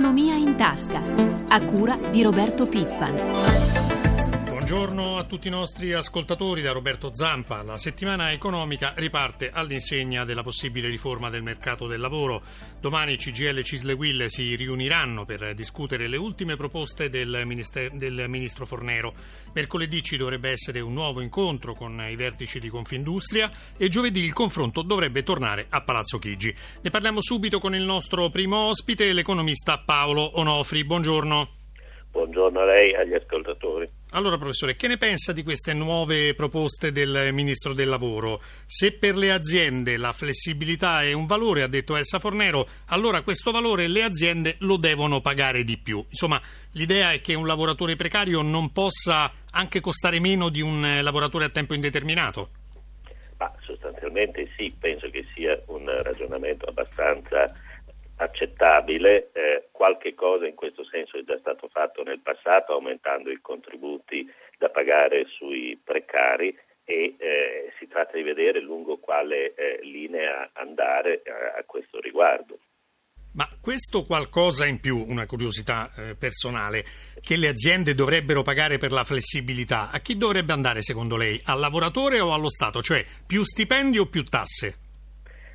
Economia in tasca, a cura di Roberto Pippan. Buongiorno a tutti i nostri ascoltatori da Roberto Zampa. La settimana economica riparte all'insegna della possibile riforma del mercato del lavoro. Domani CGL e Cisle Will si riuniranno per discutere le ultime proposte del, del, ministro Fornero. Mercoledì ci dovrebbe essere un nuovo incontro con i vertici di Confindustria e giovedì il confronto dovrebbe tornare a Palazzo Chigi. Ne parliamo subito con il nostro primo ospite, l'economista Paolo Onofri. Buongiorno. Buongiorno a lei e agli ascoltatori. Allora, professore, che ne pensa di queste nuove proposte del Ministro del Lavoro? Se per le aziende la flessibilità è un valore, ha detto Elsa Fornero, allora questo valore le aziende lo devono pagare di più. Insomma, l'idea è che un lavoratore precario non possa anche costare meno di un lavoratore a tempo indeterminato? Ma sostanzialmente sì, penso che sia un ragionamento abbastanza accettabile, eh, qualche cosa in questo senso è già stato fatto nel passato aumentando i contributi da pagare sui precari e eh, si tratta di vedere lungo quale eh, linea andare a, eh, a questo riguardo. Ma questo qualcosa in più, una curiosità eh, personale, che le aziende dovrebbero pagare per la flessibilità, a chi dovrebbe andare secondo lei? Al lavoratore o allo Stato? Cioè più stipendi o più tasse?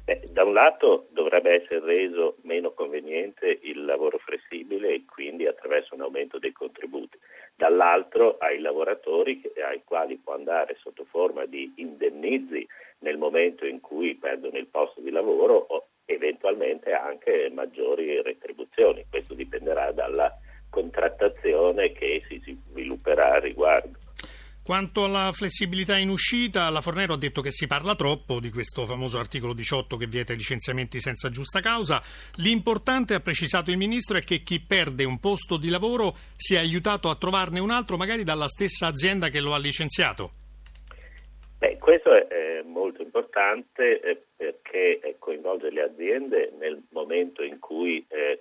Beh, da un lato dovrebbe essere reso meno conveniente il lavoro flessibile e quindi attraverso un aumento dei contributi, dall'altro ai lavoratori ai quali può andare sotto forma di indennizi nel momento in cui perdono il posto di lavoro o eventualmente anche maggiori retribuzioni. Questo dipenderà dalla contrattazione che si svilupperà a riguardo. Quanto alla flessibilità in uscita, la Fornero ha detto che si parla troppo di questo famoso articolo 18 che vieta i licenziamenti senza giusta causa. L'importante, ha precisato il Ministro, è che chi perde un posto di lavoro sia aiutato a trovarne un altro, magari dalla stessa azienda che lo ha licenziato. Beh, questo è molto importante eh, perché eh, coinvolge le aziende nel momento in cui eh,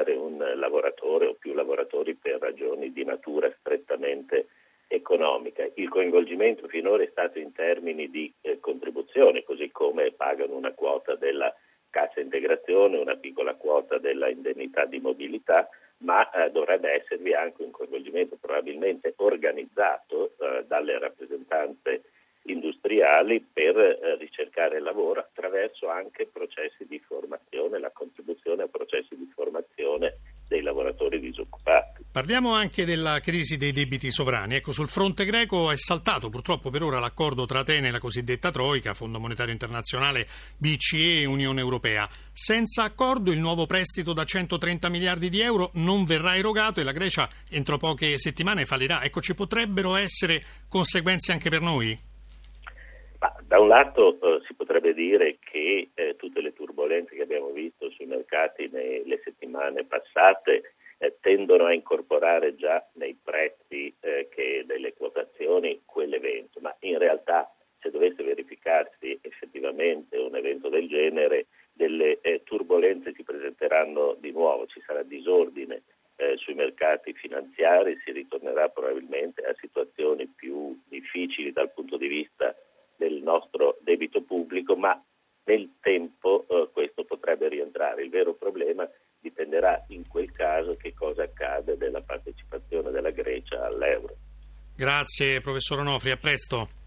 licenziare un lavoratore o più lavoratori per ragioni di natura strettamente economica. Il coinvolgimento finora è stato in termini di eh, contribuzione, così come pagano una quota della cassa integrazione, una piccola quota della indennità di mobilità, ma eh, dovrebbe esservi anche un coinvolgimento probabilmente organizzato eh, dalle rappresentanze industriali per eh, ricercare lavoro attraverso anche processi di formazione, la contribuzione a processi di formazione dei lavoratori disoccupati. Parliamo anche della crisi dei debiti sovrani. Ecco, sul fronte greco è saltato purtroppo per ora l'accordo tra Atene e la cosiddetta Troica, Fondo Monetario Internazionale, BCE e Unione Europea. Senza accordo il nuovo prestito da 130 miliardi di euro non verrà erogato e la Grecia entro poche settimane fallirà. Ecco, ci potrebbero essere conseguenze anche per noi? Da un lato eh, si potrebbe dire che eh, tutte le turbulenze che abbiamo visto sui mercati nelle settimane passate eh, tendono a incorporare già nei prezzi eh, delle quotazioni quell'evento, ma in realtà se dovesse verificarsi effettivamente un evento del genere, delle eh, turbulenze si presenteranno di nuovo, ci sarà disordine eh, sui mercati finanziari, si ritornerà probabilmente a situazioni più difficili dal punto di vista del nostro debito pubblico, ma nel tempo eh, questo potrebbe rientrare. Il vero problema dipenderà in quel caso che cosa accade della partecipazione della Grecia all'euro. Grazie professor Onofri, a presto.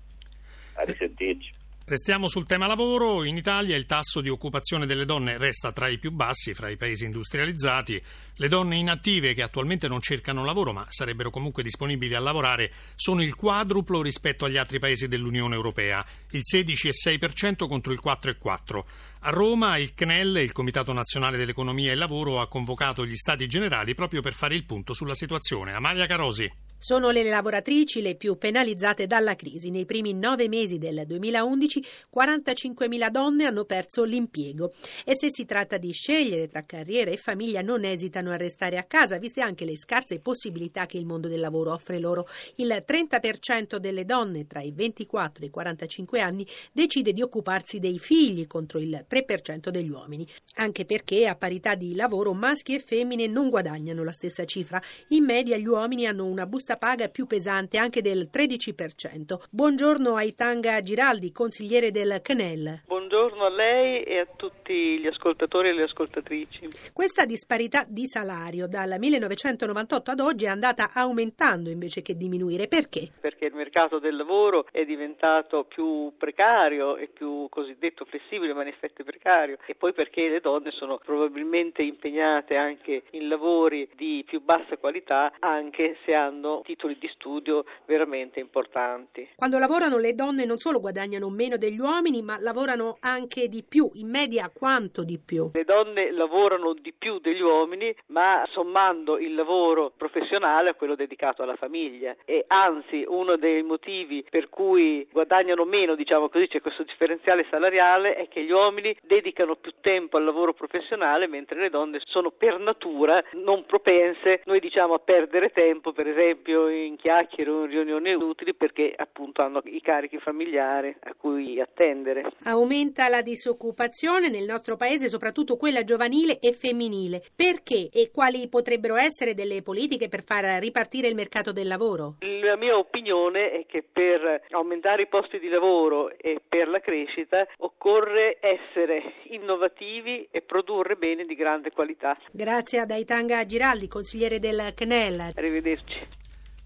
Restiamo sul tema lavoro. In Italia il tasso di occupazione delle donne resta tra i più bassi fra i paesi industrializzati. Le donne inattive che attualmente non cercano lavoro ma sarebbero comunque disponibili a lavorare sono il quadruplo rispetto agli altri paesi dell'Unione Europea, il 16,6% contro il 4,4%. A Roma il CNEL, il Comitato Nazionale dell'Economia e Lavoro, ha convocato gli Stati Generali proprio per fare il punto sulla situazione. Amalia Carosi. Sono le lavoratrici le più penalizzate dalla crisi. Nei primi nove mesi del 2011 45.000 donne hanno perso l'impiego e se si tratta di scegliere tra carriera e famiglia non esitano a restare a casa, viste anche le scarse possibilità che il mondo del lavoro offre loro. Il 30% delle donne tra i 24 e i 45 anni decide di occuparsi dei figli contro il 3% degli uomini, anche perché a parità di lavoro maschi e femmine non guadagnano la stessa cifra. In media gli uomini hanno una busta busta paga più pesante, anche del 13%. Buongiorno a Itanga Giraldi, consigliere del CNEL. Buongiorno a lei e a tutti gli ascoltatori e le ascoltatrici. Questa disparità di salario dal 1998 ad oggi è andata aumentando invece che diminuire. Perché? Perché il mercato del lavoro è diventato più precario e più cosiddetto flessibile, ma in effetti precario, e poi perché le donne sono probabilmente impegnate anche in lavori di più bassa qualità, anche se hanno titoli di studio veramente importanti. Quando lavorano le donne non solo guadagnano meno degli uomini, ma lavorano anche di più, in media quanto di più? Le donne lavorano di più degli uomini, ma sommando il lavoro professionale a quello dedicato alla famiglia e anzi uno dei motivi per cui guadagnano meno, diciamo così, c'è questo differenziale salariale è che gli uomini dedicano più tempo al lavoro professionale mentre le donne sono per natura non propense, noi diciamo a perdere tempo, per esempio in chiacchiere o in riunioni utili perché appunto hanno i carichi familiari a cui attendere. Aumenta la disoccupazione nel nostro paese, soprattutto quella giovanile e femminile. Perché e quali potrebbero essere delle politiche per far ripartire il mercato del lavoro? La mia opinione è che per aumentare i posti di lavoro e per la crescita occorre essere innovativi e produrre beni di grande qualità. Grazie ad Aitanga Giraldi, consigliere del CNEL. Arrivederci.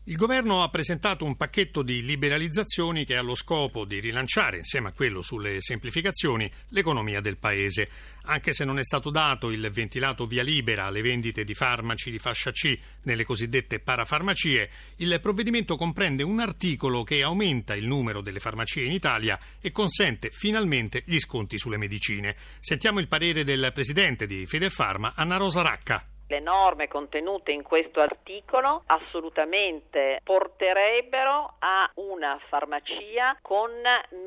Il governo ha presentato un pacchetto di liberalizzazioni che ha lo scopo di rilanciare, insieme a quello sulle semplificazioni, l'economia del Paese. Anche se non è stato dato il ventilato via libera alle vendite di farmaci di fascia C nelle cosiddette parafarmacie, il provvedimento comprende un articolo che aumenta il numero delle farmacie in Italia e consente finalmente gli sconti sulle medicine. Sentiamo il parere del presidente di Federfarma, Anna Rosa Racca. Le norme contenute in questo articolo assolutamente porterebbero a una farmacia con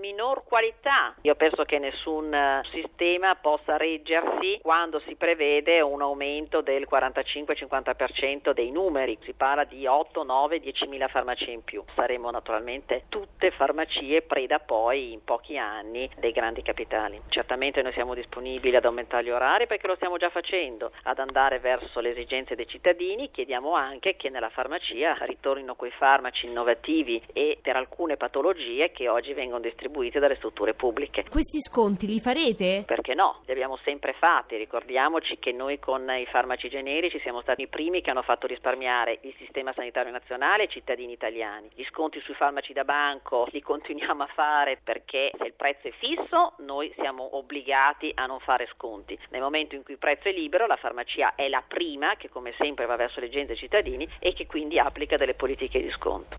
minor qualità. Io penso che nessun sistema possa reggersi quando si prevede un aumento del 45-50% dei numeri. Si parla di 8, 9, 10 mila farmacie in più. Saremo naturalmente tutte farmacie preda poi in pochi anni dei grandi capitali. Certamente noi siamo disponibili ad aumentare gli orari perché lo stiamo già facendo, ad andare verso verso le esigenze dei cittadini, chiediamo anche che nella farmacia ritornino quei farmaci innovativi e per alcune patologie che oggi vengono distribuite dalle strutture pubbliche. Questi sconti li farete? Perché no? Li abbiamo sempre fatti. Ricordiamoci che noi con i farmaci generici siamo stati i primi che hanno fatto risparmiare il sistema sanitario nazionale e i cittadini italiani. Gli sconti sui farmaci da banco li continuiamo a fare perché se il prezzo è fisso noi siamo obbligati a non fare sconti. Nel momento in cui il prezzo è libero la farmacia è la prima prima, che come sempre va verso le gente e i cittadini e che quindi applica delle politiche di sconto.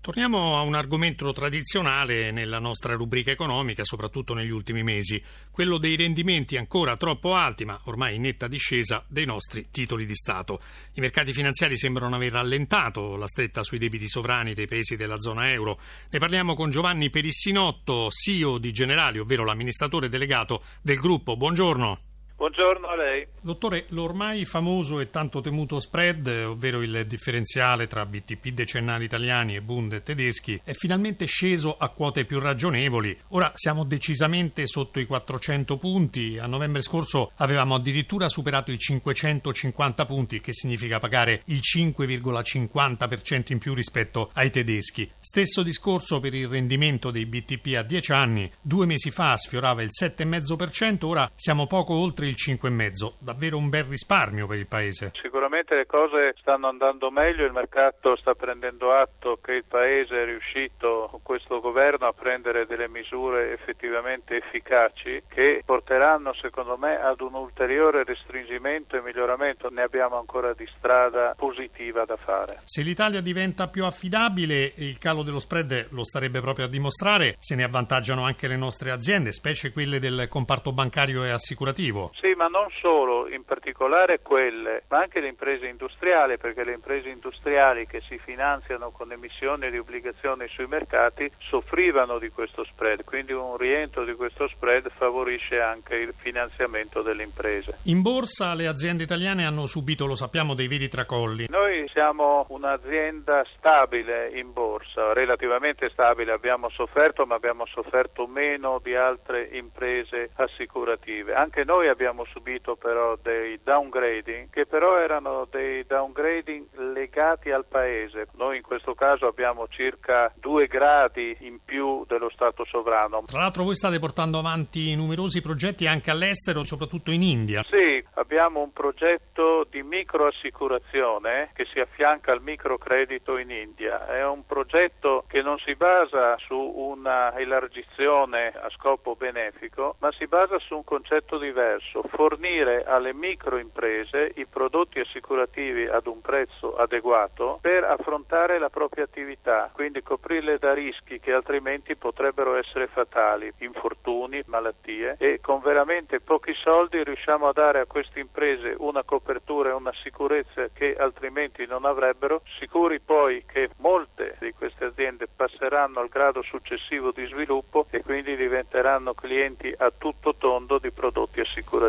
Torniamo a un argomento tradizionale nella nostra rubrica economica, soprattutto negli ultimi mesi, quello dei rendimenti ancora troppo alti, ma ormai in netta discesa, dei nostri titoli di Stato. I mercati finanziari sembrano aver rallentato la stretta sui debiti sovrani dei paesi della zona euro. Ne parliamo con Giovanni Perissinotto, CEO di Generali, ovvero l'amministratore delegato del gruppo. Buongiorno. Buongiorno a lei. Dottore, l'ormai famoso e tanto temuto spread, ovvero il differenziale tra BTP decennali italiani e Bund tedeschi, è finalmente sceso a quote più ragionevoli. Ora siamo decisamente sotto i 400 punti. A novembre scorso avevamo addirittura superato i 550 punti, che significa pagare il 5,50% in più rispetto ai tedeschi. Stesso discorso per il rendimento dei BTP a 10 anni. Due mesi fa sfiorava il 7,5%, ora siamo poco oltre il il 5,5, davvero un bel risparmio per il Paese. Sicuramente le cose stanno andando meglio, il mercato sta prendendo atto che il Paese è riuscito con questo governo a prendere delle misure effettivamente efficaci che porteranno secondo me ad un ulteriore restringimento e miglioramento. Ne abbiamo ancora di strada positiva da fare. Se l'Italia diventa più affidabile, il calo dello spread lo starebbe proprio a dimostrare, se ne avvantaggiano anche le nostre aziende, specie quelle del comparto bancario e assicurativo. Sì, ma non solo, in particolare quelle, ma anche le imprese industriali, perché le imprese industriali che si finanziano con emissioni di obbligazioni sui mercati soffrivano di questo spread, quindi un rientro di questo spread favorisce anche il finanziamento delle imprese. In borsa le aziende italiane hanno subito, lo sappiamo, dei veri tracolli. Noi siamo un'azienda stabile in borsa, relativamente stabile, abbiamo sofferto, ma abbiamo sofferto meno di altre imprese assicurative. Anche noi abbiamo abbiamo subito però dei downgrading che però erano dei downgrading legati al paese. Noi in questo caso abbiamo circa due gradi in più dello Stato sovrano. Tra l'altro voi state portando avanti numerosi progetti anche all'estero, soprattutto in India. Sì, abbiamo un progetto di microassicurazione che si affianca al microcredito in India. È un progetto che non si basa su una elargizione a scopo benefico, ma si basa su un concetto diverso, fornire alle microimprese i prodotti assicurativi ad un prezzo adeguato per affrontare la propria attività, quindi coprirle da rischi che altrimenti potrebbero essere fatali, infortuni, malattie e con veramente pochi soldi riusciamo a dare a queste imprese una copertura e una sicurezza che altrimenti non avrebbero, sicuri poi che molte di queste aziende passeranno al grado successivo di sviluppo e quindi diventeranno clienti a tutto tondo di prodotti assicurativi.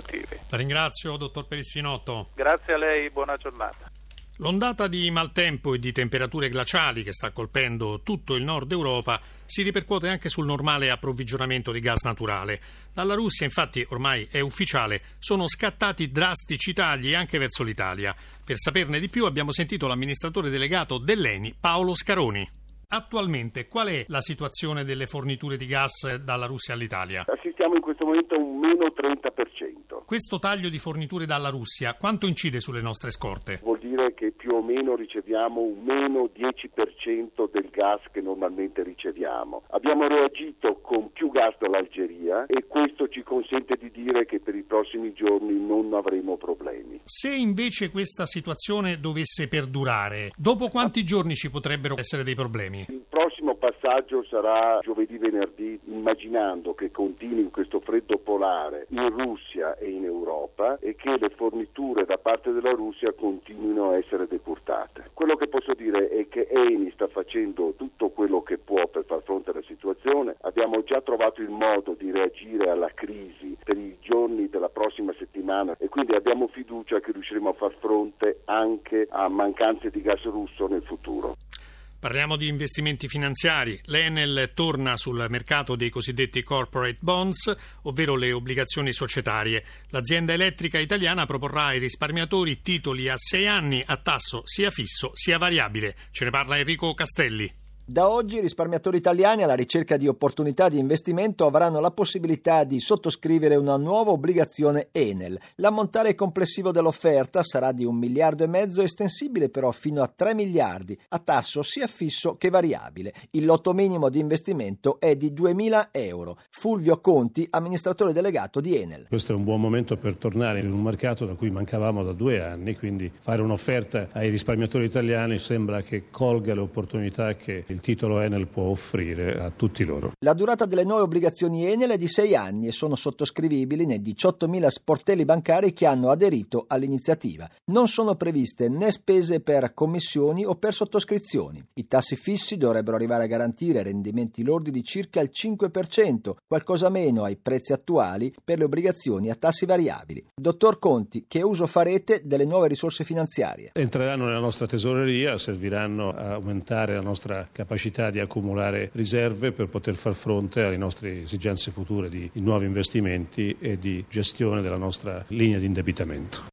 La ringrazio, dottor Perissinotto. Grazie a lei, buona giornata. L'ondata di maltempo e di temperature glaciali che sta colpendo tutto il nord Europa si ripercuote anche sul normale approvvigionamento di gas naturale. Dalla Russia, infatti, ormai è ufficiale, sono scattati drastici tagli anche verso l'Italia. Per saperne di più abbiamo sentito l'amministratore delegato dell'ENI, Paolo Scaroni. Attualmente qual è la situazione delle forniture di gas dalla Russia all'Italia? Assistiamo in questo momento a un meno 30%. Questo taglio di forniture dalla Russia quanto incide sulle nostre scorte? Vuol dire che più o meno riceviamo un meno 10% del gas che normalmente riceviamo. Abbiamo reagito con più gas dall'Algeria e questo ci consente di dire che per i prossimi giorni non avremo problemi. Se invece questa situazione dovesse perdurare, dopo quanti giorni ci potrebbero essere dei problemi? Il prossimo passaggio sarà giovedì-venerdì, immaginando che continui questo freddo polare in Russia e in Europa e che le forniture da parte della Russia continuino a essere decurtate. Quello che posso dire è che Eni sta facendo tutto quello che può per far fronte alla situazione. Abbiamo già trovato il modo di reagire alla crisi per i giorni della prossima settimana e quindi abbiamo fiducia che riusciremo a far fronte anche a mancanze di gas russo nel futuro. Parliamo di investimenti finanziari. L'Enel torna sul mercato dei cosiddetti corporate bonds, ovvero le obbligazioni societarie. L'azienda elettrica italiana proporrà ai risparmiatori titoli a sei anni a tasso sia fisso sia variabile. Ce ne parla Enrico Castelli. Da oggi i risparmiatori italiani alla ricerca di opportunità di investimento avranno la possibilità di sottoscrivere una nuova obbligazione Enel. L'ammontare complessivo dell'offerta sarà di un miliardo e mezzo, estensibile però fino a 3 miliardi, a tasso sia fisso che variabile. Il lotto minimo di investimento è di 2.000 euro. Fulvio Conti, amministratore delegato di Enel. Questo è un buon momento per tornare in un mercato da cui mancavamo da due anni, quindi fare un'offerta ai risparmiatori italiani sembra che colga le opportunità che il titolo Enel può offrire a tutti loro. La durata delle nuove obbligazioni Enel è di 6 anni e sono sottoscrivibili nei 18.000 sportelli bancari che hanno aderito all'iniziativa. Non sono previste né spese per commissioni o per sottoscrizioni. I tassi fissi dovrebbero arrivare a garantire rendimenti lordi di circa il 5%, qualcosa meno ai prezzi attuali per le obbligazioni a tassi variabili. Dottor Conti, che uso farete delle nuove risorse finanziarie? Entreranno nella nostra tesoreria, serviranno a aumentare la nostra capacità capacità di accumulare riserve per poter far fronte alle nostre esigenze future di, di nuovi investimenti e di gestione della nostra linea di indebitamento.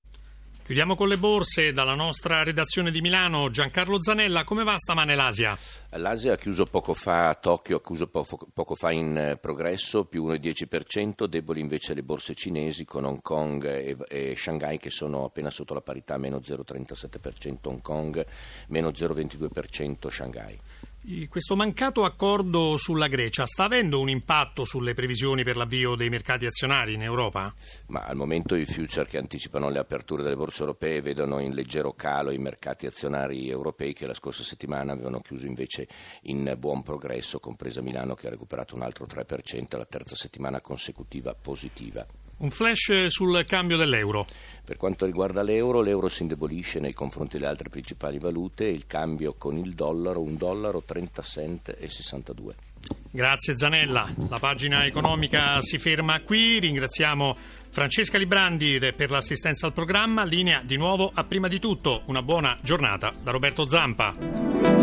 Chiudiamo con le borse dalla nostra redazione di Milano. Giancarlo Zanella, come va stamane l'Asia? L'Asia ha chiuso poco fa, Tokyo ha chiuso poco, poco fa in eh, progresso, più 1,10%, deboli invece le borse cinesi con Hong Kong e, e Shanghai che sono appena sotto la parità, meno 0,37% Hong Kong, meno 0,22% Shanghai. Questo mancato accordo sulla Grecia sta avendo un impatto sulle previsioni per l'avvio dei mercati azionari in Europa? Ma al momento i future che anticipano le aperture delle borse europee vedono in leggero calo i mercati azionari europei che la scorsa settimana avevano chiuso invece in buon progresso, compresa Milano che ha recuperato un altro 3%, la terza settimana consecutiva positiva. Un flash sul cambio dell'euro. Per quanto riguarda l'euro, l'euro si indebolisce nei confronti delle altre principali valute, il cambio con il dollaro, un dollaro 30 cent e 62. Grazie Zanella, la pagina economica si ferma qui, ringraziamo Francesca Librandi per l'assistenza al programma, linea di nuovo a prima di tutto, una buona giornata da Roberto Zampa.